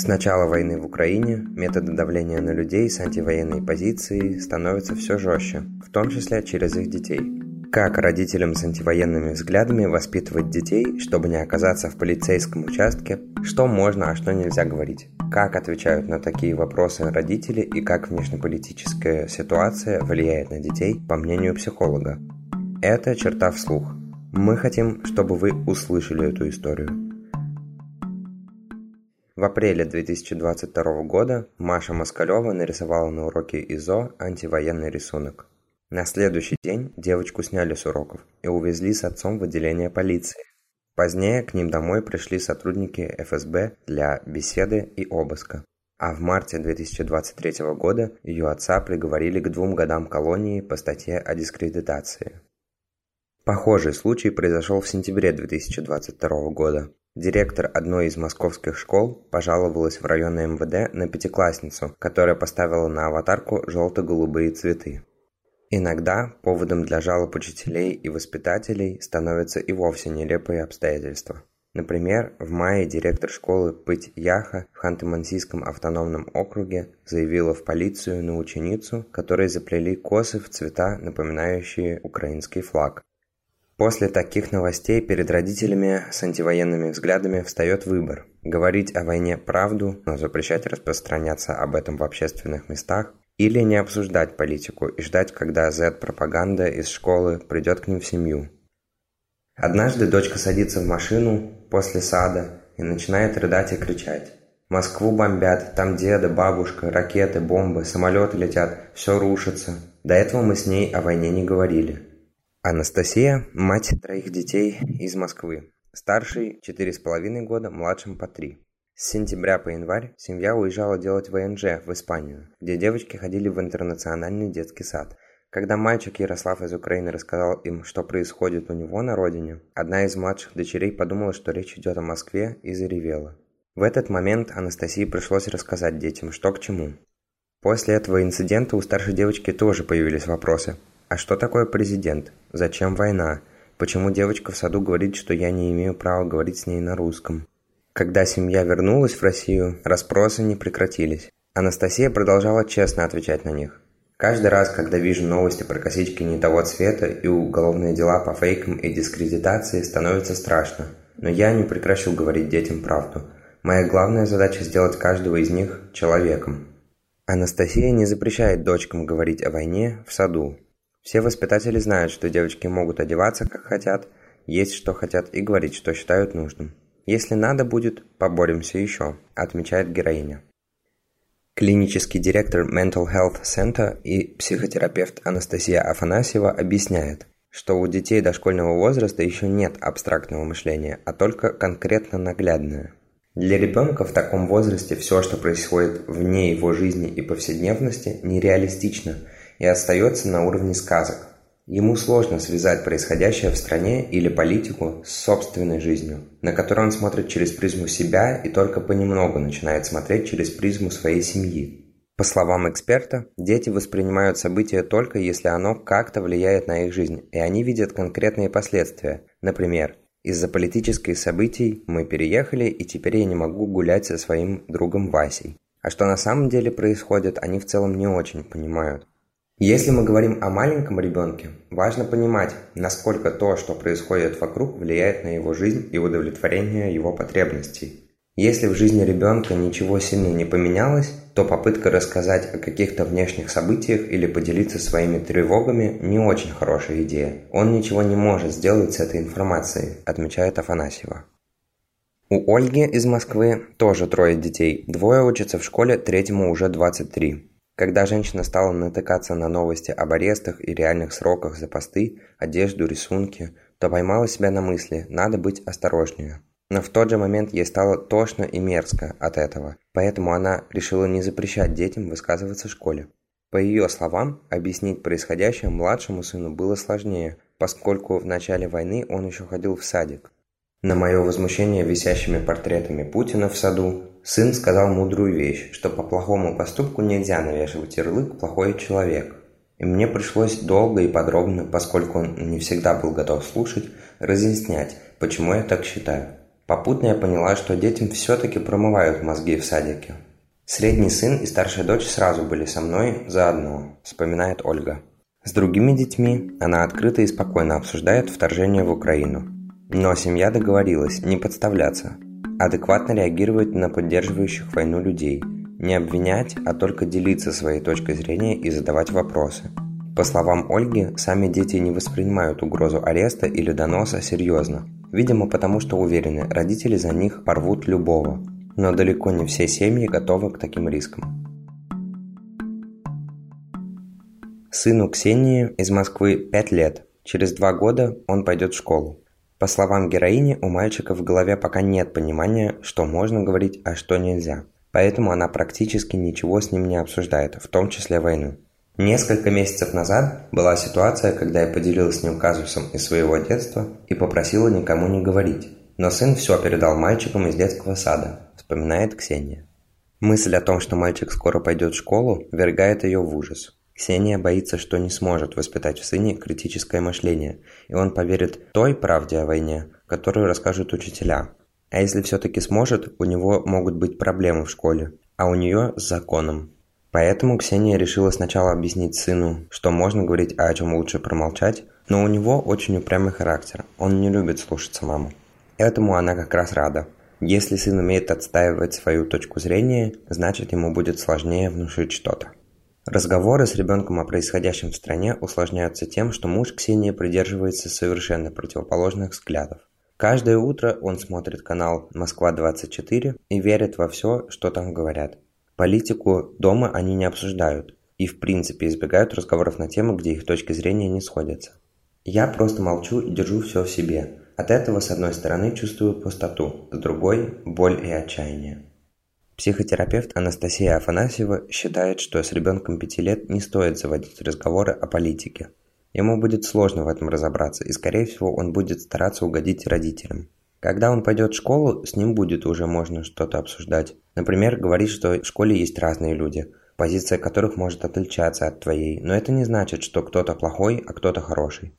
С начала войны в Украине методы давления на людей с антивоенной позицией становятся все жестче, в том числе через их детей. Как родителям с антивоенными взглядами воспитывать детей, чтобы не оказаться в полицейском участке, что можно, а что нельзя говорить? Как отвечают на такие вопросы родители и как внешнеполитическая ситуация влияет на детей, по мнению психолога? Это черта вслух. Мы хотим, чтобы вы услышали эту историю. В апреле 2022 года Маша Москалева нарисовала на уроке ИЗО антивоенный рисунок. На следующий день девочку сняли с уроков и увезли с отцом в отделение полиции. Позднее к ним домой пришли сотрудники ФСБ для беседы и обыска. А в марте 2023 года ее отца приговорили к двум годам колонии по статье о дискредитации. Похожий случай произошел в сентябре 2022 года. Директор одной из московских школ пожаловалась в районное МВД на пятиклассницу, которая поставила на аватарку желто-голубые цветы. Иногда поводом для жалоб учителей и воспитателей становятся и вовсе нелепые обстоятельства. Например, в мае директор школы Пыть-Яха в Ханты-Мансийском автономном округе заявила в полицию на ученицу, которой заплели косы в цвета, напоминающие украинский флаг. После таких новостей перед родителями с антивоенными взглядами встает выбор – говорить о войне правду, но запрещать распространяться об этом в общественных местах, или не обсуждать политику и ждать, когда Z-пропаганда из школы придет к ним в семью. Однажды дочка садится в машину после сада и начинает рыдать и кричать. Москву бомбят, там деда, бабушка, ракеты, бомбы, самолеты летят, все рушится. До этого мы с ней о войне не говорили. Анастасия – мать троих детей из Москвы. Старший – четыре с половиной года, младшим по три. С сентября по январь семья уезжала делать ВНЖ в Испанию, где девочки ходили в интернациональный детский сад. Когда мальчик Ярослав из Украины рассказал им, что происходит у него на родине, одна из младших дочерей подумала, что речь идет о Москве и заревела. В этот момент Анастасии пришлось рассказать детям, что к чему. После этого инцидента у старшей девочки тоже появились вопросы – а что такое президент? Зачем война? Почему девочка в саду говорит, что я не имею права говорить с ней на русском? Когда семья вернулась в Россию, расспросы не прекратились. Анастасия продолжала честно отвечать на них. Каждый раз, когда вижу новости про косички не того цвета и уголовные дела по фейкам и дискредитации, становится страшно. Но я не прекращу говорить детям правду. Моя главная задача сделать каждого из них человеком. Анастасия не запрещает дочкам говорить о войне в саду, все воспитатели знают, что девочки могут одеваться как хотят, есть что хотят и говорить, что считают нужным. Если надо будет, поборемся еще, отмечает героиня. Клинический директор Mental Health Center и психотерапевт Анастасия Афанасьева объясняет, что у детей дошкольного возраста еще нет абстрактного мышления, а только конкретно наглядное. Для ребенка в таком возрасте все, что происходит вне его жизни и повседневности, нереалистично – и остается на уровне сказок. Ему сложно связать происходящее в стране или политику с собственной жизнью, на которую он смотрит через призму себя и только понемногу начинает смотреть через призму своей семьи. По словам эксперта, дети воспринимают события только если оно как-то влияет на их жизнь, и они видят конкретные последствия. Например, из-за политических событий мы переехали, и теперь я не могу гулять со своим другом Васей. А что на самом деле происходит, они в целом не очень понимают. Если мы говорим о маленьком ребенке, важно понимать, насколько то, что происходит вокруг, влияет на его жизнь и удовлетворение его потребностей. Если в жизни ребенка ничего сильно не поменялось, то попытка рассказать о каких-то внешних событиях или поделиться своими тревогами не очень хорошая идея. Он ничего не может сделать с этой информацией, отмечает Афанасьева. У Ольги из Москвы тоже трое детей. Двое учатся в школе, третьему уже 23. Когда женщина стала натыкаться на новости об арестах и реальных сроках за посты, одежду, рисунки, то поймала себя на мысли «надо быть осторожнее». Но в тот же момент ей стало тошно и мерзко от этого, поэтому она решила не запрещать детям высказываться в школе. По ее словам, объяснить происходящее младшему сыну было сложнее, поскольку в начале войны он еще ходил в садик. На мое возмущение висящими портретами Путина в саду Сын сказал мудрую вещь, что по плохому поступку нельзя навешивать ярлык «плохой человек». И мне пришлось долго и подробно, поскольку он не всегда был готов слушать, разъяснять, почему я так считаю. Попутно я поняла, что детям все-таки промывают мозги в садике. Средний сын и старшая дочь сразу были со мной заодно, вспоминает Ольга. С другими детьми она открыто и спокойно обсуждает вторжение в Украину. Но семья договорилась не подставляться, адекватно реагировать на поддерживающих войну людей, не обвинять, а только делиться своей точкой зрения и задавать вопросы. По словам Ольги, сами дети не воспринимают угрозу ареста или доноса серьезно. Видимо, потому что уверены, родители за них порвут любого. Но далеко не все семьи готовы к таким рискам. Сыну Ксении из Москвы 5 лет. Через два года он пойдет в школу. По словам героини, у мальчика в голове пока нет понимания, что можно говорить, а что нельзя. Поэтому она практически ничего с ним не обсуждает, в том числе войну. Несколько месяцев назад была ситуация, когда я поделилась с ним казусом из своего детства и попросила никому не говорить. Но сын все передал мальчикам из детского сада, вспоминает Ксения. Мысль о том, что мальчик скоро пойдет в школу, вергает ее в ужас. Ксения боится, что не сможет воспитать в сыне критическое мышление, и он поверит той правде о войне, которую расскажут учителя. А если все-таки сможет, у него могут быть проблемы в школе, а у нее с законом. Поэтому Ксения решила сначала объяснить сыну, что можно говорить, а о чем лучше промолчать, но у него очень упрямый характер, он не любит слушаться маму. Этому она как раз рада. Если сын умеет отстаивать свою точку зрения, значит ему будет сложнее внушить что-то. Разговоры с ребенком о происходящем в стране усложняются тем, что муж Ксении придерживается совершенно противоположных взглядов. Каждое утро он смотрит канал «Москва-24» и верит во все, что там говорят. Политику дома они не обсуждают и в принципе избегают разговоров на темы, где их точки зрения не сходятся. Я просто молчу и держу все в себе. От этого, с одной стороны, чувствую пустоту, с другой – боль и отчаяние. Психотерапевт Анастасия Афанасьева считает, что с ребенком 5 лет не стоит заводить разговоры о политике. Ему будет сложно в этом разобраться, и, скорее всего, он будет стараться угодить родителям. Когда он пойдет в школу, с ним будет уже можно что-то обсуждать. Например, говорить, что в школе есть разные люди, позиция которых может отличаться от твоей, но это не значит, что кто-то плохой, а кто-то хороший.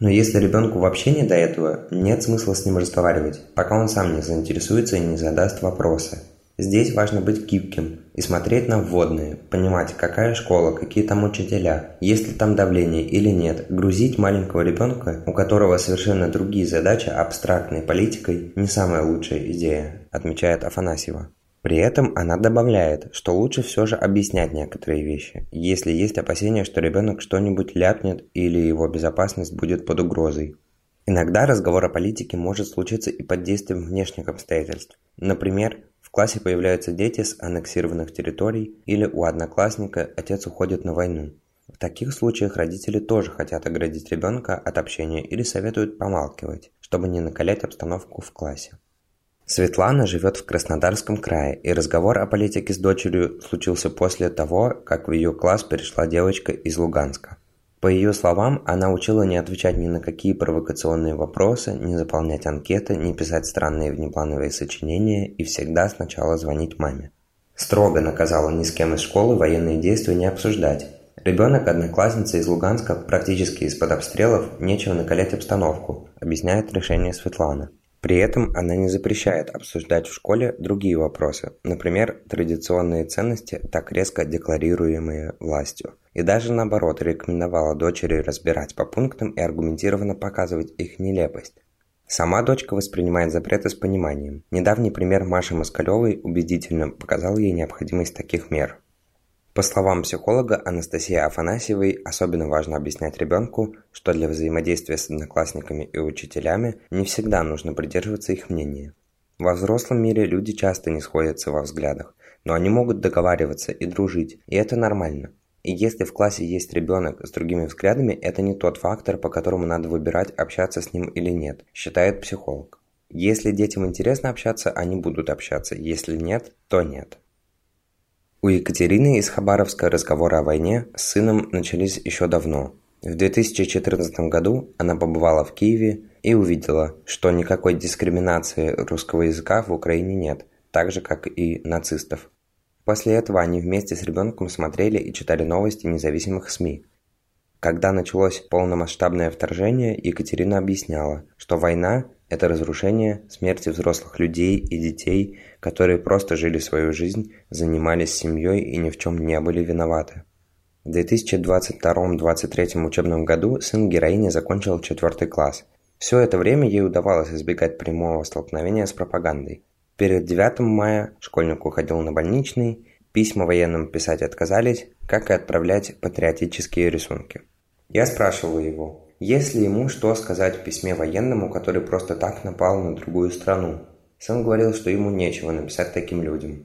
Но если ребенку вообще не до этого, нет смысла с ним разговаривать, пока он сам не заинтересуется и не задаст вопросы. Здесь важно быть гибким и смотреть на вводные, понимать, какая школа, какие там учителя, есть ли там давление или нет, грузить маленького ребенка, у которого совершенно другие задачи, абстрактной политикой, не самая лучшая идея, отмечает Афанасьева. При этом она добавляет, что лучше все же объяснять некоторые вещи, если есть опасения, что ребенок что-нибудь ляпнет или его безопасность будет под угрозой. Иногда разговор о политике может случиться и под действием внешних обстоятельств. Например, классе появляются дети с аннексированных территорий или у одноклассника отец уходит на войну. В таких случаях родители тоже хотят оградить ребенка от общения или советуют помалкивать, чтобы не накалять обстановку в классе. Светлана живет в Краснодарском крае, и разговор о политике с дочерью случился после того, как в ее класс перешла девочка из Луганска. По ее словам, она учила не отвечать ни на какие провокационные вопросы, не заполнять анкеты, не писать странные внеплановые сочинения и всегда сначала звонить маме. Строго наказала ни с кем из школы военные действия не обсуждать. Ребенок одноклассницы из Луганска практически из-под обстрелов, нечего накалять обстановку, объясняет решение Светлана. При этом она не запрещает обсуждать в школе другие вопросы, например, традиционные ценности, так резко декларируемые властью – и даже наоборот рекомендовала дочери разбирать по пунктам и аргументированно показывать их нелепость. Сама дочка воспринимает запреты с пониманием. Недавний пример Маши Москалевой убедительно показал ей необходимость таких мер. По словам психолога Анастасии Афанасьевой, особенно важно объяснять ребенку, что для взаимодействия с одноклассниками и учителями не всегда нужно придерживаться их мнения. Во взрослом мире люди часто не сходятся во взглядах, но они могут договариваться и дружить, и это нормально. И если в классе есть ребенок с другими взглядами, это не тот фактор, по которому надо выбирать, общаться с ним или нет, считает психолог. Если детям интересно общаться, они будут общаться, если нет, то нет. У Екатерины из Хабаровска разговоры о войне с сыном начались еще давно. В 2014 году она побывала в Киеве и увидела, что никакой дискриминации русского языка в Украине нет, так же как и нацистов. После этого они вместе с ребенком смотрели и читали новости независимых СМИ. Когда началось полномасштабное вторжение, Екатерина объясняла, что война Это разрушение, смерти взрослых людей и детей, которые просто жили свою жизнь, занимались семьей и ни в чем не были виноваты. В 2022-2023 учебном году сын героини закончил четвертый класс. Все это время ей удавалось избегать прямого столкновения с пропагандой. Перед 9 мая школьник уходил на больничный, письма военным писать отказались, как и отправлять патриотические рисунки. Я спрашивал его, есть ли ему что сказать в письме военному, который просто так напал на другую страну. Сын говорил, что ему нечего написать таким людям.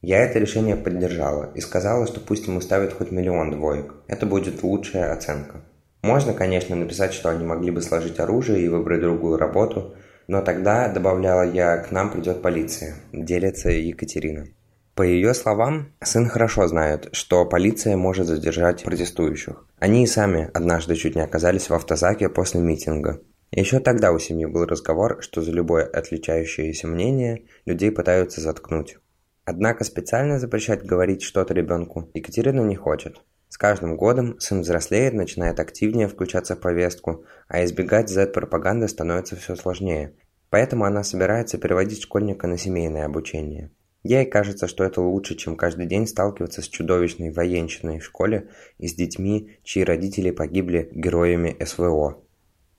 Я это решение поддержала и сказала, что пусть ему ставят хоть миллион двоек. Это будет лучшая оценка. Можно, конечно, написать, что они могли бы сложить оружие и выбрать другую работу, но тогда, добавляла я, к нам придет полиция, делится Екатерина. По ее словам, сын хорошо знает, что полиция может задержать протестующих. Они и сами однажды чуть не оказались в автозаке после митинга. Еще тогда у семьи был разговор, что за любое отличающееся мнение людей пытаются заткнуть. Однако специально запрещать говорить что-то ребенку Екатерина не хочет. С каждым годом сын взрослеет, начинает активнее включаться в повестку, а избегать Z-пропаганды становится все сложнее. Поэтому она собирается переводить школьника на семейное обучение. Ей кажется, что это лучше, чем каждый день сталкиваться с чудовищной военщиной в школе и с детьми, чьи родители погибли героями СВО.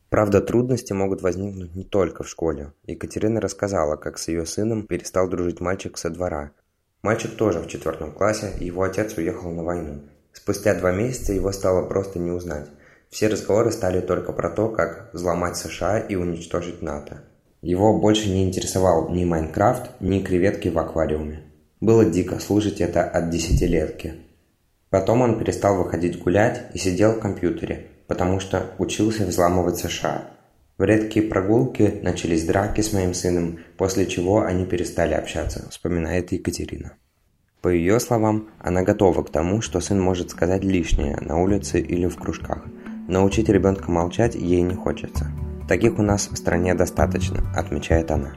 Правда, трудности могут возникнуть не только в школе. Екатерина рассказала, как с ее сыном перестал дружить мальчик со двора. Мальчик тоже в четвертом классе, его отец уехал на войну. Спустя два месяца его стало просто не узнать. Все разговоры стали только про то, как взломать США и уничтожить НАТО. Его больше не интересовал ни Майнкрафт, ни креветки в аквариуме. Было дико слушать это от десятилетки. Потом он перестал выходить гулять и сидел в компьютере, потому что учился взламывать США. В редкие прогулки начались драки с моим сыном, после чего они перестали общаться, вспоминает Екатерина. По ее словам, она готова к тому, что сын может сказать лишнее на улице или в кружках. Научить ребенка молчать ей не хочется. Таких у нас в стране достаточно, отмечает она.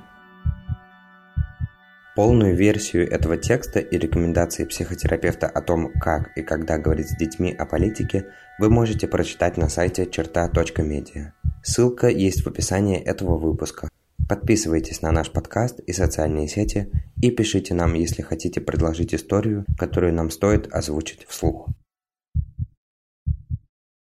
Полную версию этого текста и рекомендации психотерапевта о том, как и когда говорить с детьми о политике, вы можете прочитать на сайте черта.медиа. Ссылка есть в описании этого выпуска. Подписывайтесь на наш подкаст и социальные сети и пишите нам, если хотите предложить историю, которую нам стоит озвучить вслух.